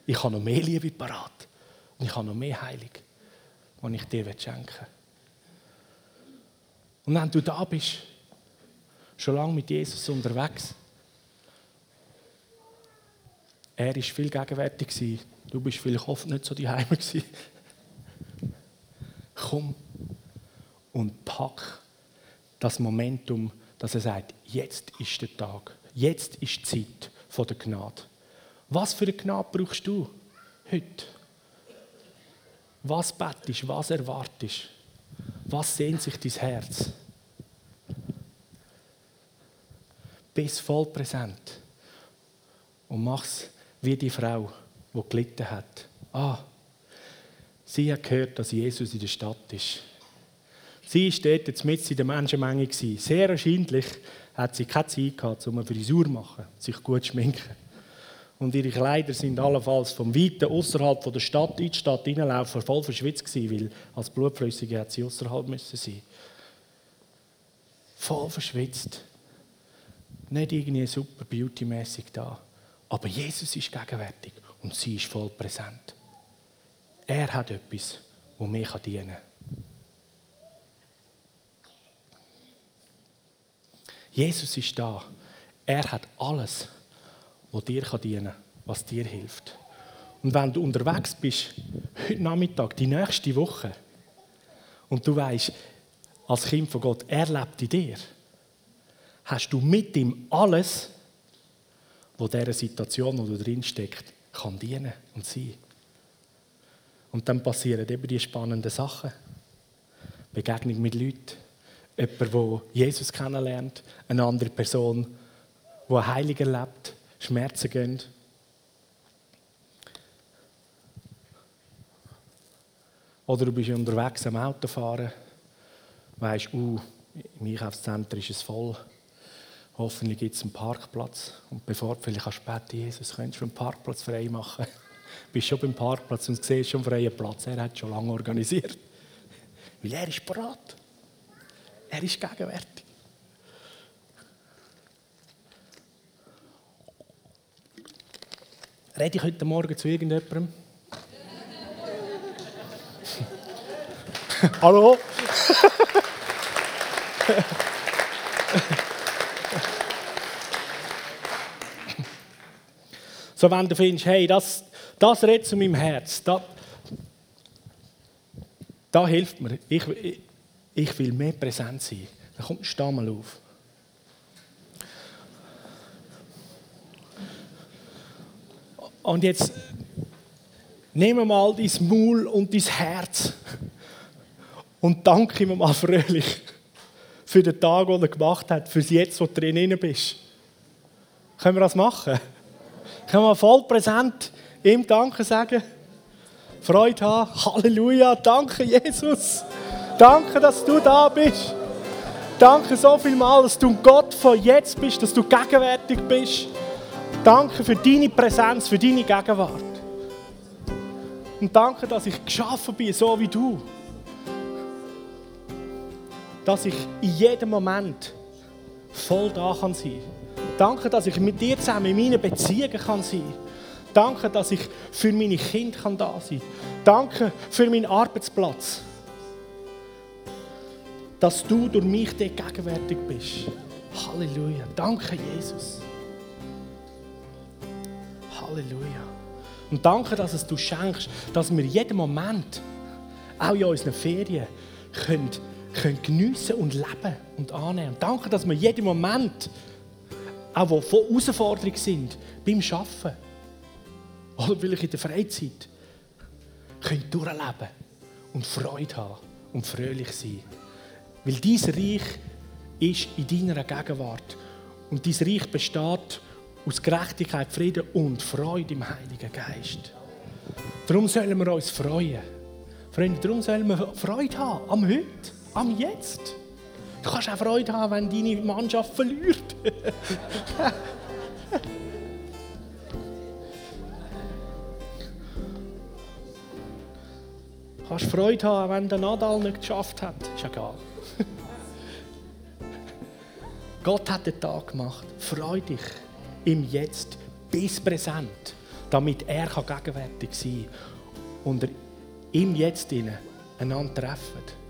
Ich habe noch mehr Liebe parat und ich habe noch mehr Heilung, die ich dir schenken will. Und wenn du da bist, schon lange mit Jesus unterwegs, er war viel gegenwärtig, du bist vielleicht oft nicht so die Heime Komm und pack das Momentum dass er sagt, jetzt ist der Tag, jetzt ist die Zeit von der Gnade. Was für eine Gnade brauchst du heute? Was bettest, was erwartest? Was sehnt sich dein Herz? Bist voll präsent und mach's wie die Frau, die gelitten hat. Ah, sie hat gehört, dass Jesus in der Stadt ist. Sie dort jetzt mit in der Menschenmenge. Sehr wahrscheinlich hat sie keine Zeit gehabt, um eine Frisur zu machen, sich gut zu schminken und ihre Kleider sind allenfalls vom Weiten außerhalb der Stadt in die Stadt reinlaufen, voll verschwitzt gewesen, weil als Blutflüssige hätte sie außerhalb müssen sein. Voll verschwitzt. Nicht irgendwie super beautymäßig da. Aber Jesus ist gegenwärtig und sie ist voll präsent. Er hat etwas, wo mir dienen kann. Jesus ist da. Er hat alles was dir dienen kann, was dir hilft. Und wenn du unterwegs bist, heute Nachmittag, die nächste Woche, und du weißt, als Kind von Gott, er lebt in dir, hast du mit ihm alles, wo dieser Situation, wo du drin steckt, kann dienen und sein. Und dann passieren eben die spannenden Sachen. Begegnung mit Leuten. Jemand, der Jesus kennenlernt. Eine andere Person, die ein Heilig erlebt. Schmerzen gehen. Oder du bist unterwegs am Autofahren. Weißt, uh, im Einkaufszentrum ist es voll. Hoffentlich gibt es einen Parkplatz. Und bevor du vielleicht kannst Jesus, könntest du einen Parkplatz frei machen? Du bist schon beim Parkplatz und siehst schon einen freien Platz. Er hat schon lange organisiert. Weil er ist bereit. Er ist gegenwärtig. Rede ich heute Morgen zu irgendjemandem? Hallo? So, wenn du findest, hey, das, das redet zu meinem Herz, da, da hilft mir. Ich, ich, ich will mehr präsent sein. Dann kommt ein Stammel auf. Und jetzt wir mal dein Maul und dein Herz und danke ihm mal fröhlich für den Tag, den er gemacht hat, für Jetzt, wo du drin bist. Können wir das machen? Können wir voll präsent ihm Danke sagen? Freude haben. Halleluja. Danke, Jesus. Danke, dass du da bist. Danke so viel mal, dass du Gott von jetzt bist, dass du gegenwärtig bist. Danke für deine Präsenz, für deine Gegenwart. Und danke, dass ich geschaffen bin, so wie du. Dass ich in jedem Moment voll da kann sein kann. Danke, dass ich mit dir zusammen in meinen Beziehungen kann sein kann. Danke, dass ich für meine Kinder kann da sein kann. Danke für meinen Arbeitsplatz. Dass du durch mich gegenwärtig bist. Halleluja. Danke, Jesus. Halleluja. Und danke, dass es du schenkst, dass wir jeden Moment, auch in unseren Ferien, können, können geniessen und leben und annehmen. danke, dass wir jeden Moment auch die von Herausforderung sind, beim Arbeiten oder vielleicht in der Freizeit, können durchleben und Freude haben und fröhlich sein. Weil dein Reich ist in deiner Gegenwart. Und dein Reich besteht aus Gerechtigkeit, Frieden und Freude im Heiligen Geist. Darum sollen wir uns freuen. Freunde, darum sollen wir Freude haben am Heute, am Jetzt. Du kannst auch Freude haben, wenn deine Mannschaft verliert. du kannst Freude haben, wenn der Nadal nicht geschafft hat. Ist egal. Gott hat den Tag gemacht. Freu dich im Jetzt, bis präsent, damit er gegenwärtig sein kann und er im Jetzt einander treffen.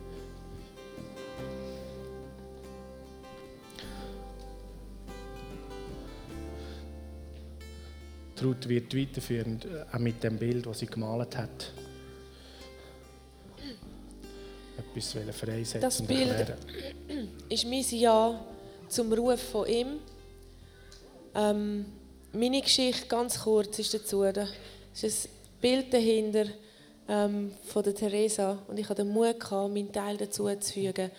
Ruth wird weiterführen, äh, auch mit dem Bild, das sie gemalt hat. Etwas freisetzen Das Bild ist mein Ja zum Ruf von ihm. Ähm, meine Geschichte, ganz kurz, ist dazu. Da ist ein Bild dahinter ähm, von der Theresa und ich hatte den Mut, gehabt, meinen Teil dazu zu fügen.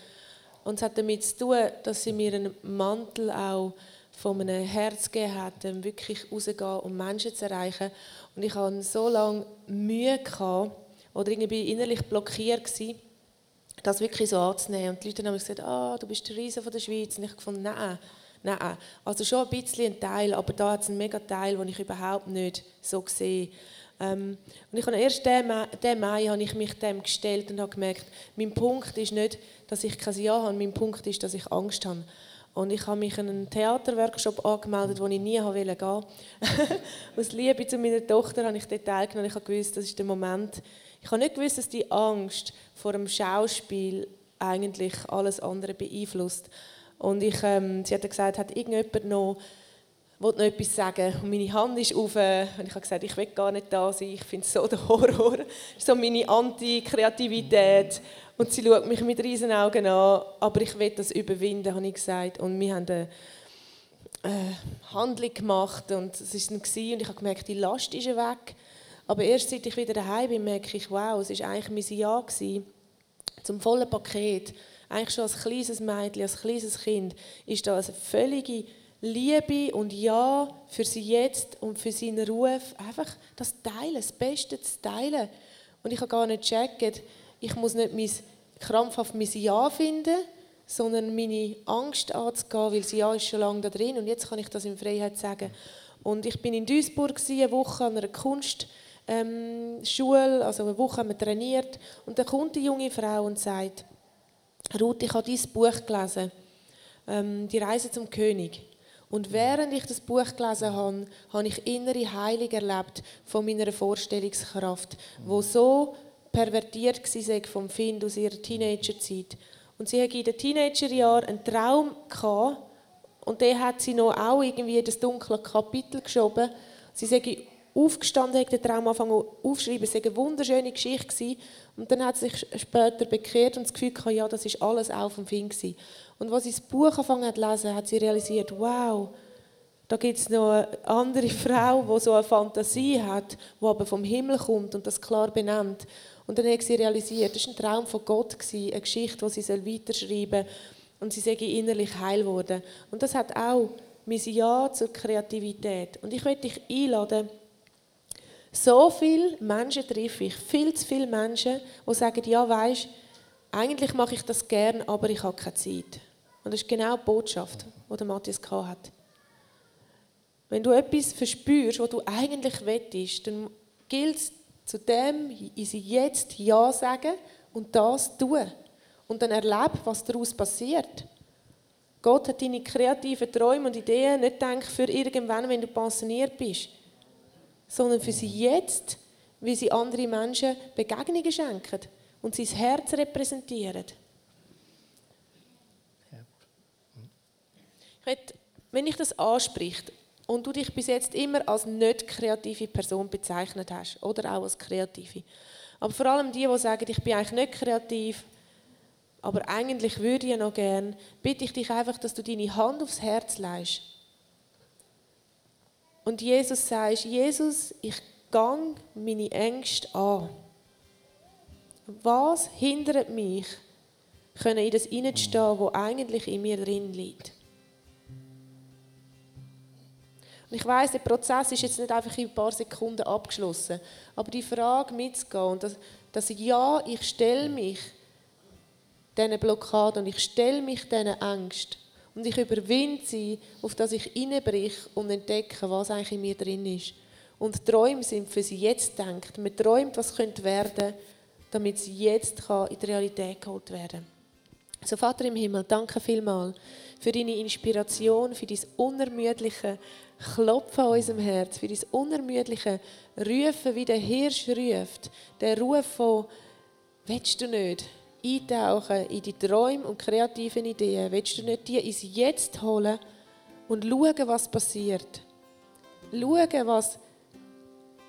Und es hat damit zu tun, dass sie mir einen Mantel auch von einem Herz gegeben hat, um wirklich rauszugehen und Menschen zu erreichen. Und ich hatte so lange Mühe gehabt, oder irgendwie innerlich blockiert gewesen, das wirklich so anzunehmen. Und die Leute haben gesagt, ah, du bist der Riese von der Schweiz. Und ich gefunden, nein, nein. Also schon ein bisschen ein Teil, aber da hat es einen mega Teil, den ich überhaupt nicht so sehe. Ähm, und ich habe erst den Mai, habe ich mich dem gestellt und habe gemerkt, mein Punkt ist nicht, dass ich kein Ja habe, mein Punkt ist, dass ich Angst habe. Und ich habe mich an einen Theaterworkshop angemeldet, wo ich nie gehen wollte. Aus Liebe zu meiner Tochter habe ich dort teilgenommen. Ich habe gewusst, das ist der Moment. Ich habe nicht gewusst, dass die Angst vor dem Schauspiel eigentlich alles andere beeinflusst. Und ich, ähm, sie hat gesagt, hat irgendjemand noch wollte noch etwas sagen und meine Hand ist auf äh, und ich habe gesagt, ich will gar nicht da sein, ich finde es so der Horror. So meine Anti-Kreativität und sie schaut mich mit riesen Augen an, aber ich will das überwinden, habe ich gesagt. Und wir haben eine äh, Handlung gemacht und es ist dann und ich habe gemerkt, die Last ist weg. Aber erst seit ich wieder daheim bin, merke ich, wow, es war eigentlich mein Ja gewesen, zum vollen Paket. Eigentlich schon als kleines Mädchen, als kleines Kind, ist da eine völlige Liebe und Ja für sie jetzt und für seinen Ruf. Einfach das Teilen, das Beste zu teilen. Und ich habe gar nicht gecheckt, ich muss nicht mein, krampfhaft mein Ja finden, sondern meine Angst anzugehen, weil sie Ja ist schon lange da drin und jetzt kann ich das in Freiheit sagen. Und ich bin in Duisburg eine Woche an einer Kunstschule, ähm, also eine Woche haben wir trainiert und da kommt eine junge Frau und sagt, Ruth, ich habe dieses Buch gelesen, ähm, «Die Reise zum König». Und während ich das Buch gelesen habe, habe ich innere Heilung erlebt von meiner Vorstellungskraft, wo so pervertiert war vom Kind aus ihrer Teenagerzeit. Und sie hatte in den Teenagerjahren einen Traum gehabt, und den hat sie noch auch irgendwie in das dunkle Kapitel geschoben. Sie sei aufgestanden, hat den Traum angefangen aufzuschreiben. Es war eine wunderschöne Geschichte. Gewesen. Und dann hat sie sich später bekehrt und das Gefühl gehabt, ja, das ist alles auf dem Fing gewesen. Und als sie das Buch angefangen zu lesen, hat sie realisiert, wow, da gibt es noch eine andere Frau, die so eine Fantasie hat, die aber vom Himmel kommt und das klar benennt. Und dann hat sie realisiert, das war ein Traum von Gott, eine Geschichte, die sie weiterschreiben soll. Und sie sei innerlich heil geworden. Und das hat auch mein Ja zur Kreativität. Und ich möchte dich einladen, so viele Menschen treffe ich, viel zu viele Menschen, die sagen, ja, weisst, eigentlich mache ich das gern, aber ich habe keine Zeit. Und das ist genau die Botschaft, die Matthias hat. Wenn du etwas verspürst, was du eigentlich wettest, dann gilt es, zu dem sie jetzt Ja sagen und das tun. Und dann erlebe, was daraus passiert. Gott hat deine kreativen Träume und Ideen nicht gedacht für irgendwann, wenn du pensioniert bist, sondern für sie jetzt, wie sie andere Menschen Begegnungen schenken und sein Herz repräsentieren. Ich will, wenn ich das anspricht und du dich bis jetzt immer als nicht kreative Person bezeichnet hast oder auch als kreative, aber vor allem die, die sagen, ich bin eigentlich nicht kreativ, aber eigentlich würde ich noch gern, bitte ich dich einfach, dass du deine Hand aufs Herz leist und Jesus sagst, Jesus, ich gang meine Ängste an. Was hindert mich, in das hineinzustehen, wo eigentlich in mir drin liegt? Und ich weiß, der Prozess ist jetzt nicht einfach in ein paar Sekunden abgeschlossen. Aber die Frage mitzugehen und dass, dass ja, ich stelle mich diesen Blockaden und ich stelle mich diesen Ängsten und ich überwinde sie, auf dass ich reinbrich und entdecke, was eigentlich in mir drin ist. Und Träume sind für sie jetzt denkt. Man träumt, was könnte werden, damit sie jetzt in die Realität geholt werden kann. So Vater im Himmel, danke vielmals für deine Inspiration, für dein unermüdliche Klopfen an unserem Herz, für dein unermüdliche Rufen, wie der Hirsch ruft. Der Ruf von, willst du nicht eintauchen in die Träume und kreativen Ideen? Willst du nicht die ins Jetzt holen und schauen, was passiert? Schauen, was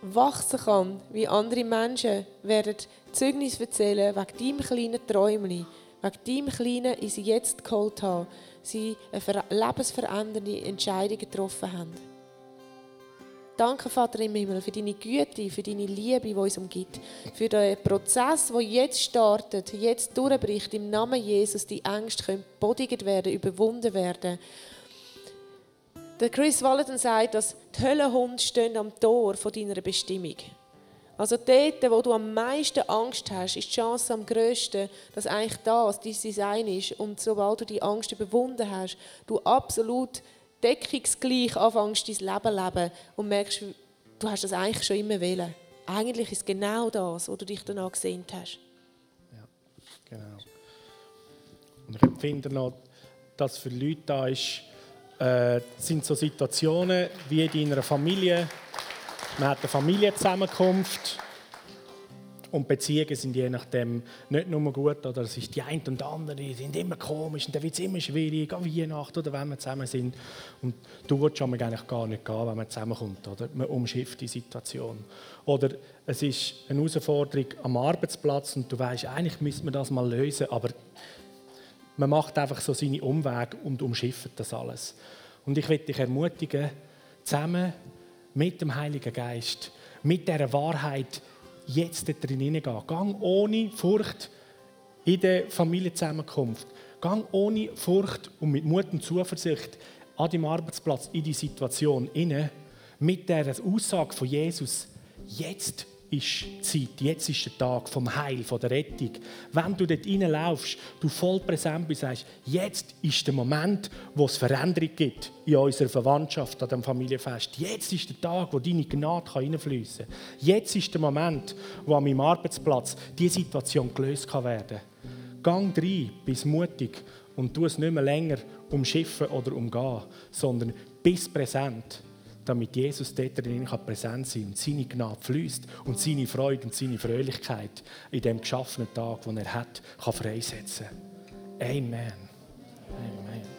wachsen kann, wie andere Menschen werden Zeugnis erzählen wegen deinem kleinen Träumchen, wegen deinem kleinen ins Jetzt geholt haben sie eine lebensverändernde Entscheidung getroffen haben. Danke, Vater im Himmel, für deine Güte, für deine Liebe, die uns umgibt. Für den Prozess, der jetzt startet, jetzt durchbricht, im Namen Jesus, die Ängste können bodigt werden, überwunden werden. Der Chris Wallerton sagt, dass die Höllenhunde stehen am Tor von deiner Bestimmung. Also dort, wo du am meisten Angst hast, ist die Chance am grössten, dass eigentlich das dein Design ist. Und sobald du die Angst überwunden hast, du absolut deckungsgleich anfängst, dein Leben leben und merkst, du hast das eigentlich schon immer wollen. Eigentlich ist es genau das, wo du dich danach gesehnt hast. Ja, genau. Und ich empfinde noch, dass für Leute da ist, äh, sind so Situationen wie in deiner Familie, man hat eine Familienzusammenkunft Und Beziehungen sind je nachdem nicht nur gut, oder es ist die eine und die andere, die sind immer komisch und dann wird es immer schwierig, an Weihnachten oder wenn wir zusammen sind. Und du willst schon eigentlich gar nicht gehen, wenn man zusammenkommt, oder? Man umschifft die Situation. Oder es ist eine Herausforderung am Arbeitsplatz und du weißt, eigentlich müsste man das mal lösen, aber man macht einfach so seine Umwege und umschifft das alles. Und ich will dich ermutigen, zusammen mit dem Heiligen Geist, mit dieser Wahrheit, jetzt da drin hineingehen. Gang ohne Furcht in der Familienzusammenkunft. Gang ohne Furcht und mit Mut und Zuversicht an deinem Arbeitsplatz in die Situation inne mit der Aussage von Jesus. Jetzt ist die Zeit, jetzt ist der Tag vom Heil, von der Rettung. Wenn du dort reinlaufst, du voll präsent bist, sagst, jetzt ist der Moment, wo es Veränderung gibt in unserer Verwandtschaft, an dem Familienfest. Jetzt ist der Tag, wo deine Gnade reinfließen kann. Jetzt ist der Moment, wo an meinem Arbeitsplatz diese Situation gelöst werden kann. Gang rein, bist mutig und tu es nicht mehr länger umschiffen oder umgehen, sondern bist präsent damit Jesus dort drin präsent sein kann und seine Gnade fließt und seine Freude und seine Fröhlichkeit in dem geschaffenen Tag, den er hat, kann freisetzen. Amen. Amen.